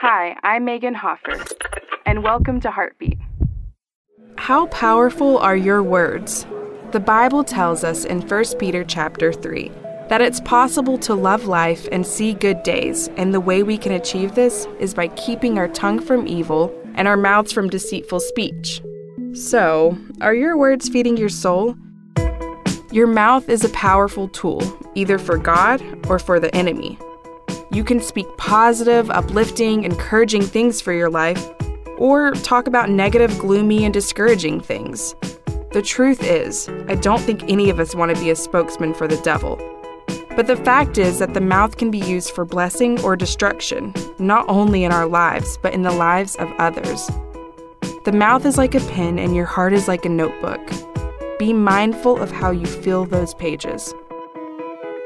Hi, I'm Megan Hoffer, and welcome to Heartbeat. How powerful are your words? The Bible tells us in 1 Peter chapter 3 that it's possible to love life and see good days, and the way we can achieve this is by keeping our tongue from evil and our mouths from deceitful speech. So, are your words feeding your soul? Your mouth is a powerful tool, either for God or for the enemy. You can speak positive, uplifting, encouraging things for your life, or talk about negative, gloomy, and discouraging things. The truth is, I don't think any of us want to be a spokesman for the devil. But the fact is that the mouth can be used for blessing or destruction, not only in our lives, but in the lives of others. The mouth is like a pen and your heart is like a notebook. Be mindful of how you fill those pages.